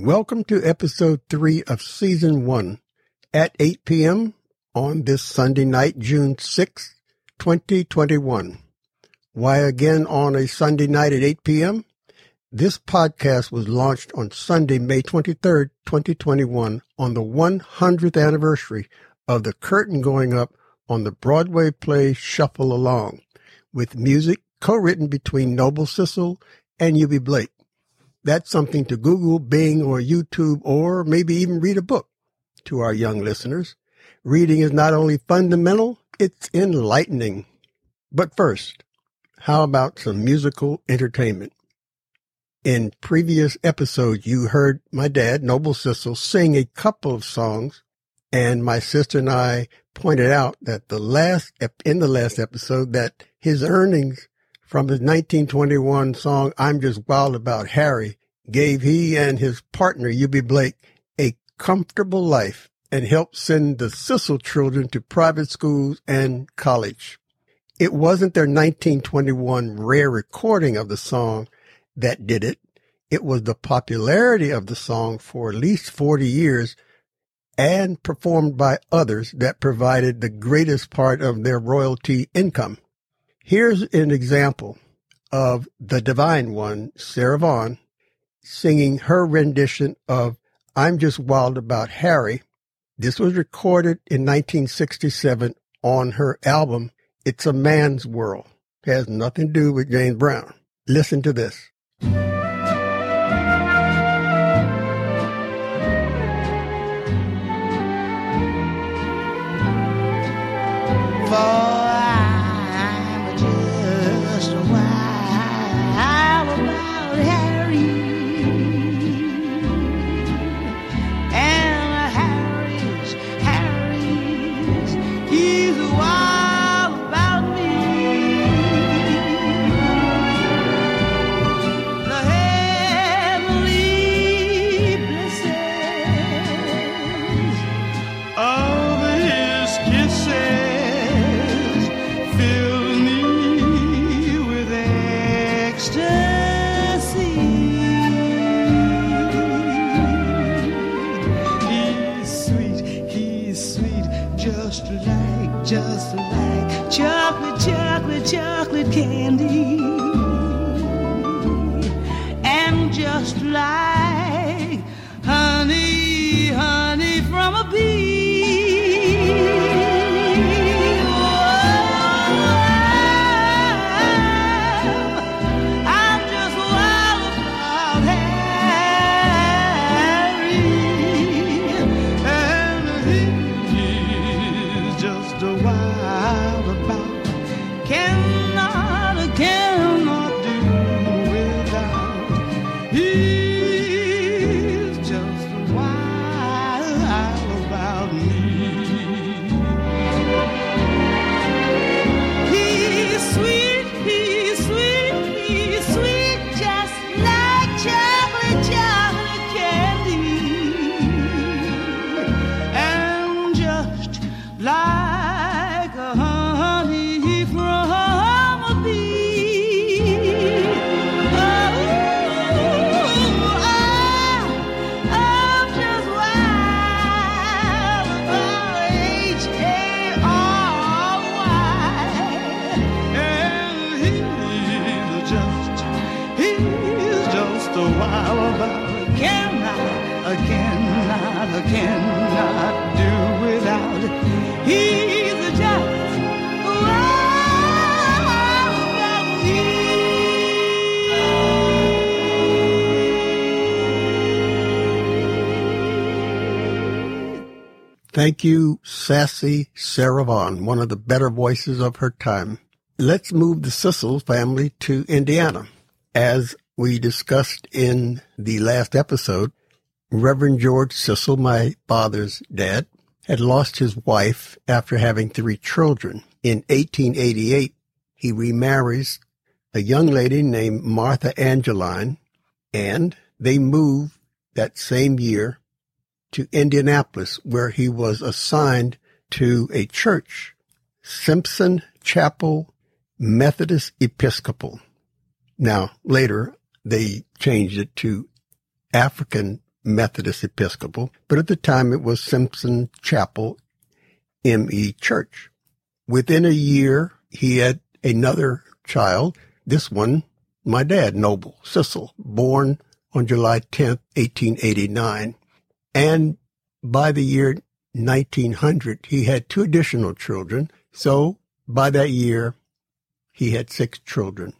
Welcome to episode three of season one at 8 p.m. on this Sunday night, June 6th, 2021. Why again on a Sunday night at 8 p.m.? This podcast was launched on Sunday, May 23rd, 2021 on the 100th anniversary of the curtain going up on the Broadway play Shuffle Along with music co-written between Noble Sissle and Eubie Blake. That's something to Google, Bing, or YouTube, or maybe even read a book to our young listeners. Reading is not only fundamental, it's enlightening. But first, how about some musical entertainment? In previous episodes, you heard my dad, Noble Sissle, sing a couple of songs, and my sister and I pointed out that the last, in the last episode, that his earnings from his 1921 song, I'm Just Wild About Harry, gave he and his partner, Eubie Blake, a comfortable life and helped send the Sissle children to private schools and college. It wasn't their 1921 rare recording of the song that did it. It was the popularity of the song for at least 40 years and performed by others that provided the greatest part of their royalty income. Here's an example of the divine one, Sarah Vaughan, singing her rendition of I'm Just Wild About Harry. This was recorded in 1967 on her album, It's a Man's World. It has nothing to do with James Brown. Listen to this. For Thank you, sassy Sarah Vaughan, one of the better voices of her time. Let's move the Sissle family to Indiana. As we discussed in the last episode, Reverend George Sissle, my father's dad, had lost his wife after having three children. In 1888, he remarries a young lady named Martha Angeline, and they move that same year to Indianapolis, where he was assigned to a church, Simpson Chapel Methodist Episcopal. Now, later, they changed it to African Methodist Episcopal, but at the time it was Simpson Chapel ME Church. Within a year, he had another child, this one, my dad, Noble Sissle, born on July 10th, 1889. And by the year 1900, he had two additional children. So by that year, he had six children.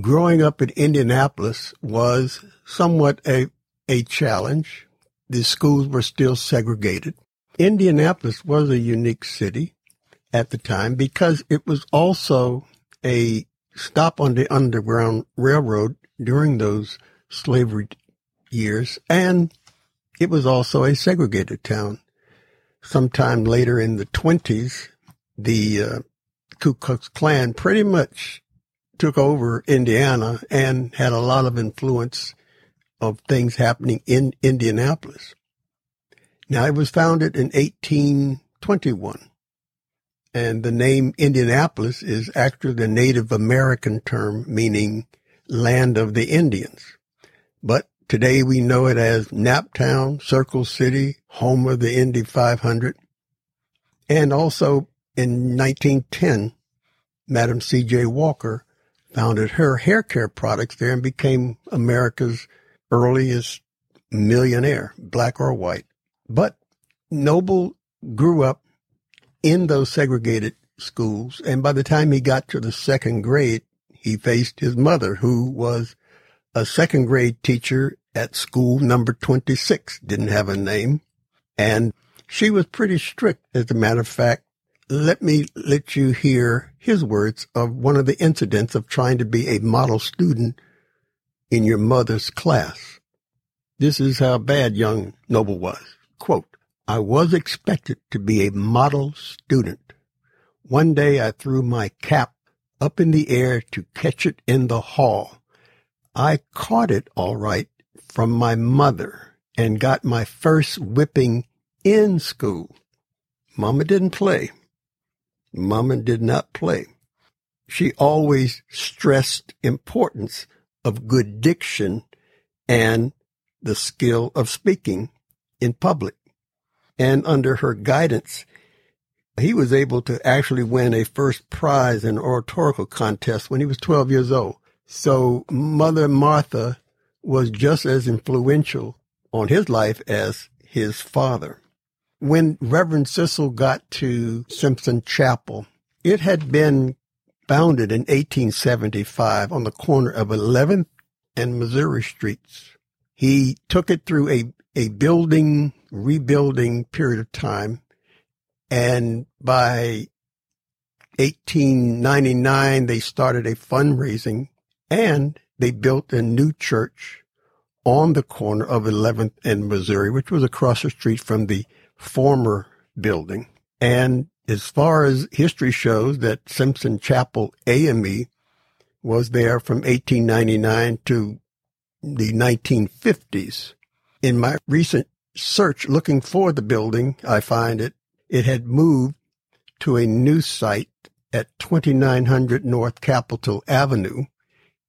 Growing up in Indianapolis was somewhat a, a challenge. The schools were still segregated. Indianapolis was a unique city at the time because it was also a stop on the Underground Railroad during those slavery years, and it was also a segregated town. Sometime later in the 20s, the uh, Ku Klux Klan pretty much took over Indiana and had a lot of influence of things happening in Indianapolis. Now, it was founded in 1821, and the name Indianapolis is actually the Native American term meaning land of the Indians. But today we know it as Naptown, Circle City, home of the Indy 500. And also in 1910, Madam C.J. Walker founded her hair care products there and became America's earliest millionaire, black or white. But Noble grew up in those segregated schools. And by the time he got to the second grade, he faced his mother, who was a second grade teacher at school number 26, didn't have a name. And she was pretty strict. As a matter of fact, let me let you hear his words of one of the incidents of trying to be a model student in your mother's class. This is how bad young Noble was. Quote, I was expected to be a model student. One day I threw my cap up in the air to catch it in the hall. I caught it all right from my mother and got my first whipping in school. Mama didn't play. Mama did not play. She always stressed importance of good diction and the skill of speaking in public and under her guidance, he was able to actually win a first prize in oratorical contest when he was 12 years old. So Mother Martha was just as influential on his life as his father. When Reverend Sissle got to Simpson Chapel, it had been founded in 1875 on the corner of 11th and Missouri Streets. He took it through a, a building rebuilding period of time. And by 1899, they started a fundraising and they built a new church on the corner of 11th and Missouri, which was across the street from the former building. And as far as history shows that Simpson Chapel AME was there from 1899 to the 1950s. In my recent search looking for the building, I find it, it had moved to a new site at 2900 North Capitol Avenue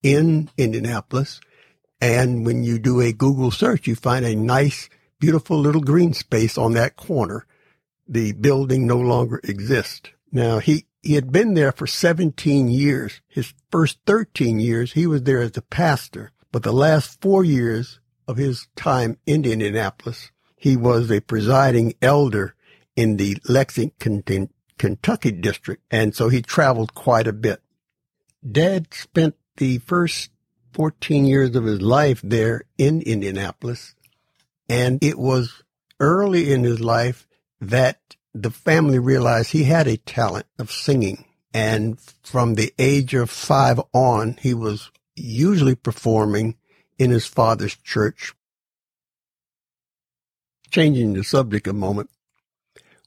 in Indianapolis. And when you do a Google search, you find a nice, beautiful little green space on that corner. The building no longer exists. Now he, he had been there for 17 years. His first 13 years, he was there as a pastor, but the last four years of his time in Indianapolis, he was a presiding elder in the Lexington, Kentucky district, and so he traveled quite a bit. Dad spent the first 14 years of his life there in Indianapolis, and it was early in his life that the family realized he had a talent of singing. And from the age of five on, he was usually performing in his father's church changing the subject a moment,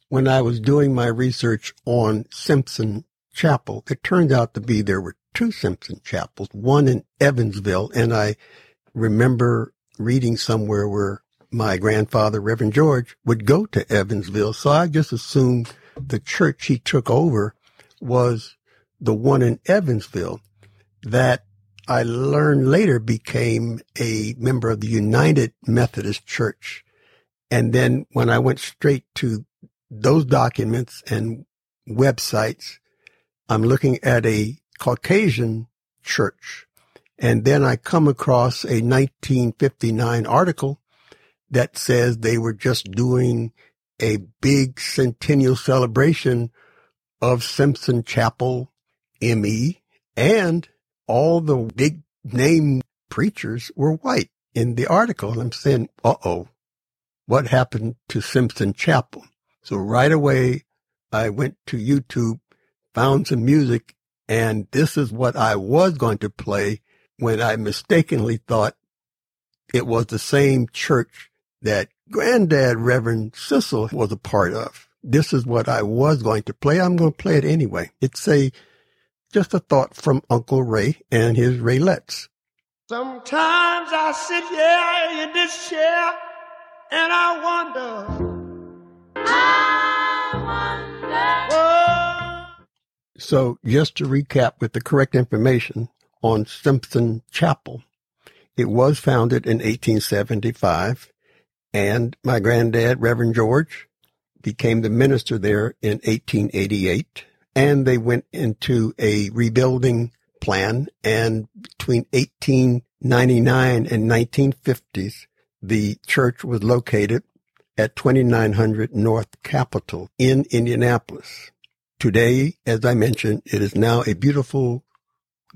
when I was doing my research on Simpson Chapel, it turned out to be there were two Simpson chapels, one in Evansville, and I remember reading somewhere where my grandfather, Reverend George, would go to Evansville. So I just assumed the church he took over was the one in Evansville that I learned later became a member of the United Methodist Church. And then when I went straight to those documents and websites, I'm looking at a Caucasian church. And then I come across a 1959 article that says they were just doing a big centennial celebration of Simpson Chapel ME and all the big name preachers were white in the article. And I'm saying, uh oh, what happened to Simpson Chapel? So right away, I went to YouTube, found some music, and this is what I was going to play when I mistakenly thought it was the same church that granddad Reverend Sissle was a part of. This is what I was going to play. I'm going to play it anyway. It's a, just a thought from Uncle Ray and his Raelettes. Sometimes I sit here in this chair and I wonder. I wonder. So just to recap with the correct information on Simpson Chapel, it was founded in 1875 and my granddad, Reverend George, became the minister there in 1888. And they went into a rebuilding plan. And between 1899 and 1950s, the church was located at 2900 North Capitol in Indianapolis. Today, as I mentioned, it is now a beautiful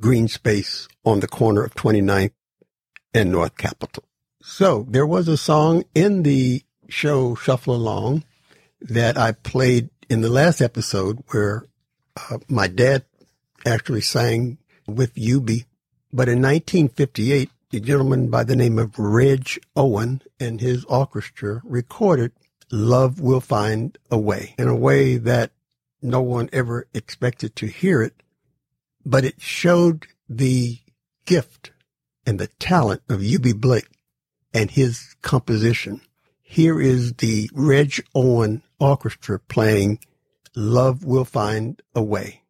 green space on the corner of 29th and North Capitol. So there was a song in the show Shuffle Along that I played in the last episode where uh, my dad actually sang with Eubie. But in 1958, a gentleman by the name of Reg Owen and his orchestra recorded Love Will Find a Way in a way that no one ever expected to hear it, but it showed the gift and the talent of Eubie Blake and his composition. Here is the Reg Owen Orchestra playing Love Will Find a Way.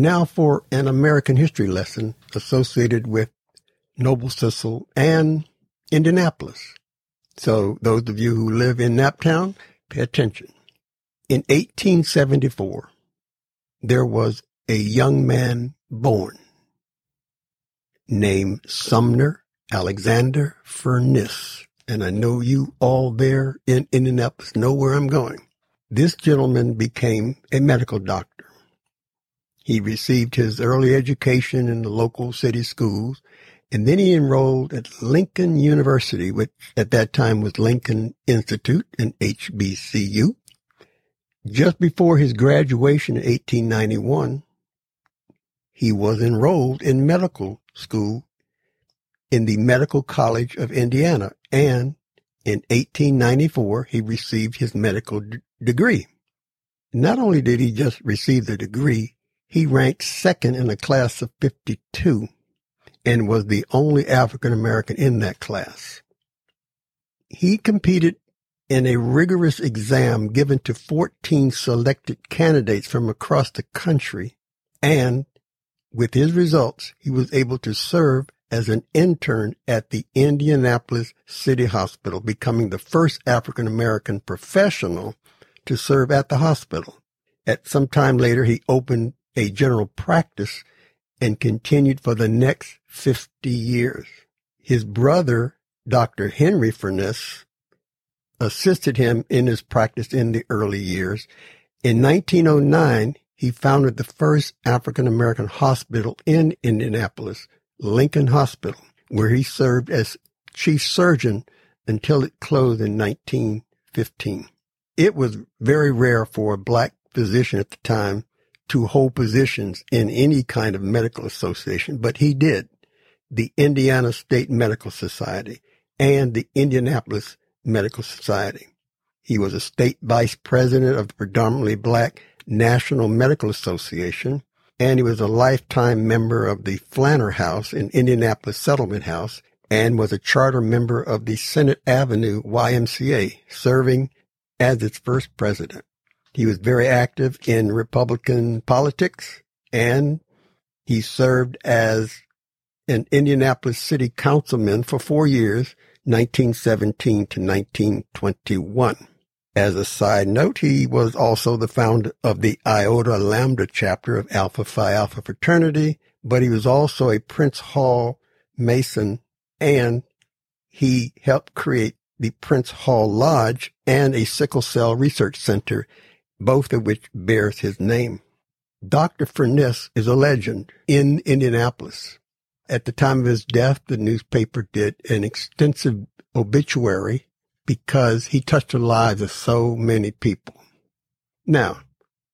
Now for an American history lesson associated with Noble Sissle and Indianapolis. So those of you who live in Naptown, pay attention. In 1874, there was a young man born named Sumner Alexander Furniss. And I know you all there in Indianapolis know where I'm going. This gentleman became a medical doctor. He received his early education in the local city schools, and then he enrolled at Lincoln University, which at that time was Lincoln Institute, an HBCU. Just before his graduation in 1891, he was enrolled in medical school in the Medical College of Indiana, and in 1894 he received his medical d- degree. Not only did he just receive the degree, he ranked second in a class of 52 and was the only African American in that class. He competed in a rigorous exam given to 14 selected candidates from across the country and with his results, he was able to serve as an intern at the Indianapolis City Hospital, becoming the first African American professional to serve at the hospital. At some time later, he opened a general practice and continued for the next 50 years. His brother, Dr. Henry Furniss, assisted him in his practice in the early years. In 1909, he founded the first African American hospital in Indianapolis, Lincoln Hospital, where he served as chief surgeon until it closed in 1915. It was very rare for a black physician at the time to hold positions in any kind of medical association, but he did. The Indiana State Medical Society and the Indianapolis Medical Society. He was a state vice president of the predominantly black National Medical Association, and he was a lifetime member of the Flanner House in Indianapolis Settlement House and was a charter member of the Senate Avenue YMCA, serving as its first president. He was very active in Republican politics and he served as an Indianapolis city councilman for four years, 1917 to 1921. As a side note, he was also the founder of the Iota Lambda chapter of Alpha Phi Alpha fraternity, but he was also a Prince Hall Mason and he helped create the Prince Hall Lodge and a sickle cell research center, both of which bears his name. Dr. Furniss is a legend in Indianapolis. At the time of his death, the newspaper did an extensive obituary because he touched the lives of so many people. Now,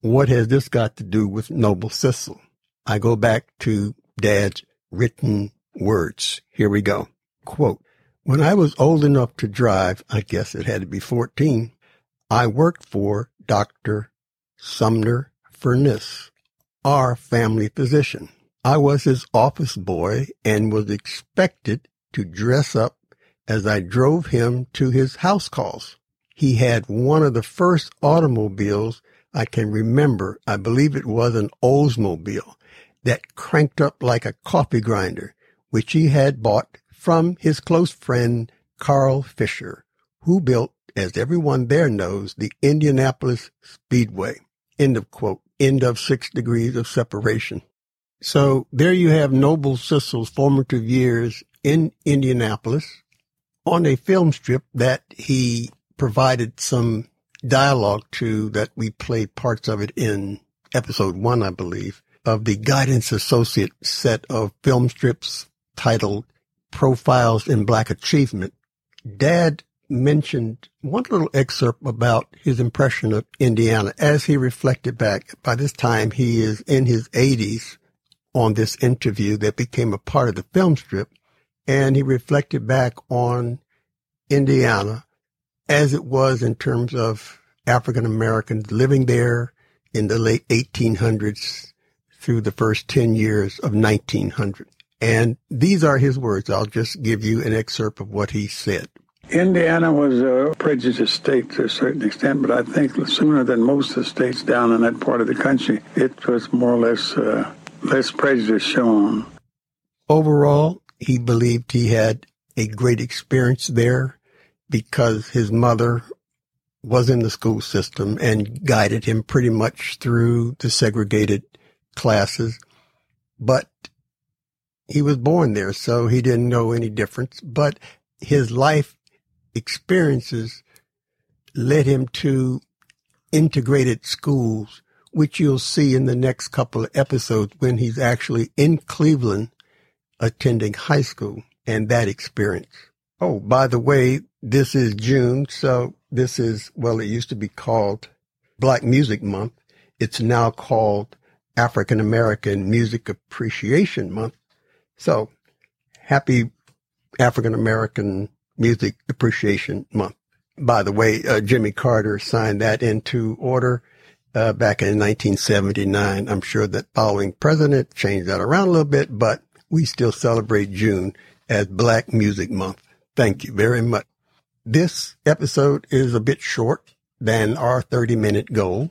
what has this got to do with Noble Sissle? I go back to Dad's written words. Here we go. Quote, when I was old enough to drive, I guess it had to be 14, I worked for Dr. Sumner Furniss, our family physician. I was his office boy and was expected to dress up as I drove him to his house calls. He had one of the first automobiles I can remember. I believe it was an Oldsmobile that cranked up like a coffee grinder, which he had bought from his close friend Carl Fisher, who built, as everyone there knows, the Indianapolis Speedway. End of quote. End of six degrees of separation. So there you have Noble Sissle's formative years in Indianapolis on a film strip that he provided some dialogue to that we played parts of it in episode one, I believe, of the guidance associate set of film strips titled Profiles in Black Achievement. Dad mentioned one little excerpt about his impression of Indiana as he reflected back. By this time, he is in his 80s on this interview that became a part of the film strip and he reflected back on Indiana as it was in terms of African Americans living there in the late 1800s through the first 10 years of 1900. And these are his words. I'll just give you an excerpt of what he said. Indiana was a prejudiced state to a certain extent, but I think sooner than most of the states down in that part of the country, it was more or less uh, less prejudice shown. Overall, he believed he had a great experience there because his mother was in the school system and guided him pretty much through the segregated classes. But he was born there, so he didn't know any difference. But his life experiences led him to integrated schools, which you'll see in the next couple of episodes when he's actually in Cleveland attending high school and that experience. Oh, by the way, this is June, so this is, well, it used to be called Black Music Month. It's now called African American Music Appreciation Month. So happy African American Music Appreciation Month. By the way, uh, Jimmy Carter signed that into order uh, back in 1979. I'm sure that following president changed that around a little bit, but we still celebrate June as Black Music Month. Thank you very much. This episode is a bit short than our 30 minute goal,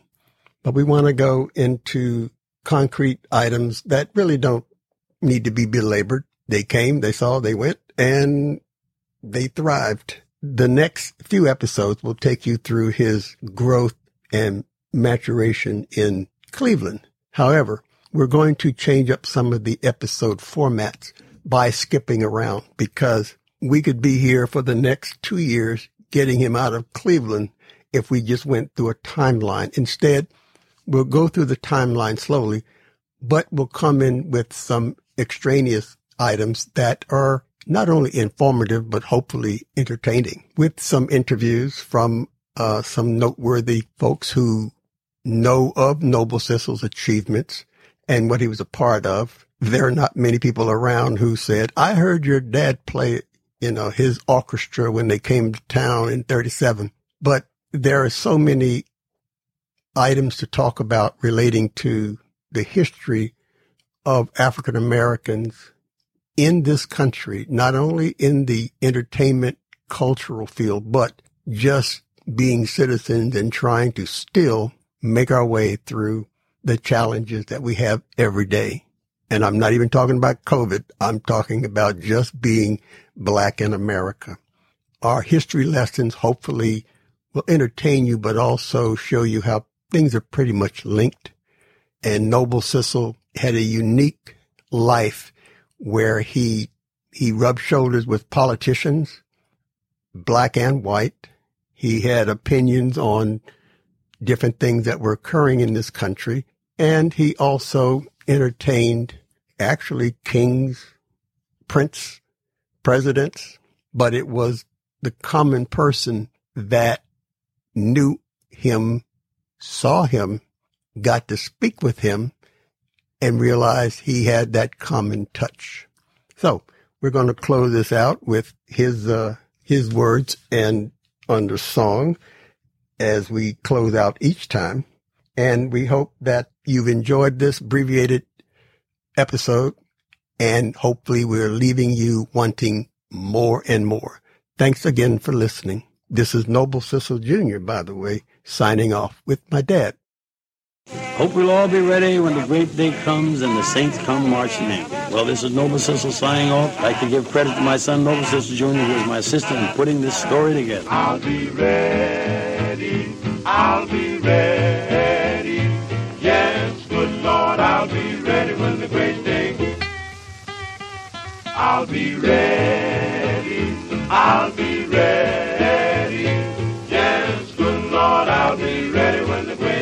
but we want to go into concrete items that really don't need to be belabored. They came, they saw, they went, and they thrived. The next few episodes will take you through his growth and maturation in Cleveland. However, we're going to change up some of the episode formats by skipping around because we could be here for the next two years getting him out of Cleveland if we just went through a timeline. Instead, we'll go through the timeline slowly, but we'll come in with some extraneous items that are not only informative, but hopefully entertaining with some interviews from uh, some noteworthy folks who know of Noble Sissle's achievements and what he was a part of. There are not many people around who said, I heard your dad play, you know, his orchestra when they came to town in 37. But there are so many items to talk about relating to the history of African Americans in this country, not only in the entertainment cultural field, but just being citizens and trying to still make our way through the challenges that we have every day. And I'm not even talking about COVID. I'm talking about just being black in America. Our history lessons hopefully will entertain you, but also show you how things are pretty much linked. And Noble Sissle had a unique life where he he rubbed shoulders with politicians, black and white. He had opinions on different things that were occurring in this country. And he also entertained actually kings, prince, presidents, but it was the common person that knew him, saw him, got to speak with him, and realized he had that common touch. So we're going to close this out with his, uh, his words and under song as we close out each time. And we hope that you've enjoyed this abbreviated episode and hopefully we're leaving you wanting more and more. Thanks again for listening. This is Noble Sissle Jr., by the way, signing off with my dad. Hope we'll all be ready when the great day comes and the saints come marching in. Well, this is Noble Sissle signing off. I'd like to give credit to my son, Noble Sissle Jr., who was my assistant in putting this story together. I'll be ready. I'll be ready. Yes, good Lord, I'll be ready when the great day. I'll be ready. I'll be ready. Yes, good Lord, I'll be ready when the great day.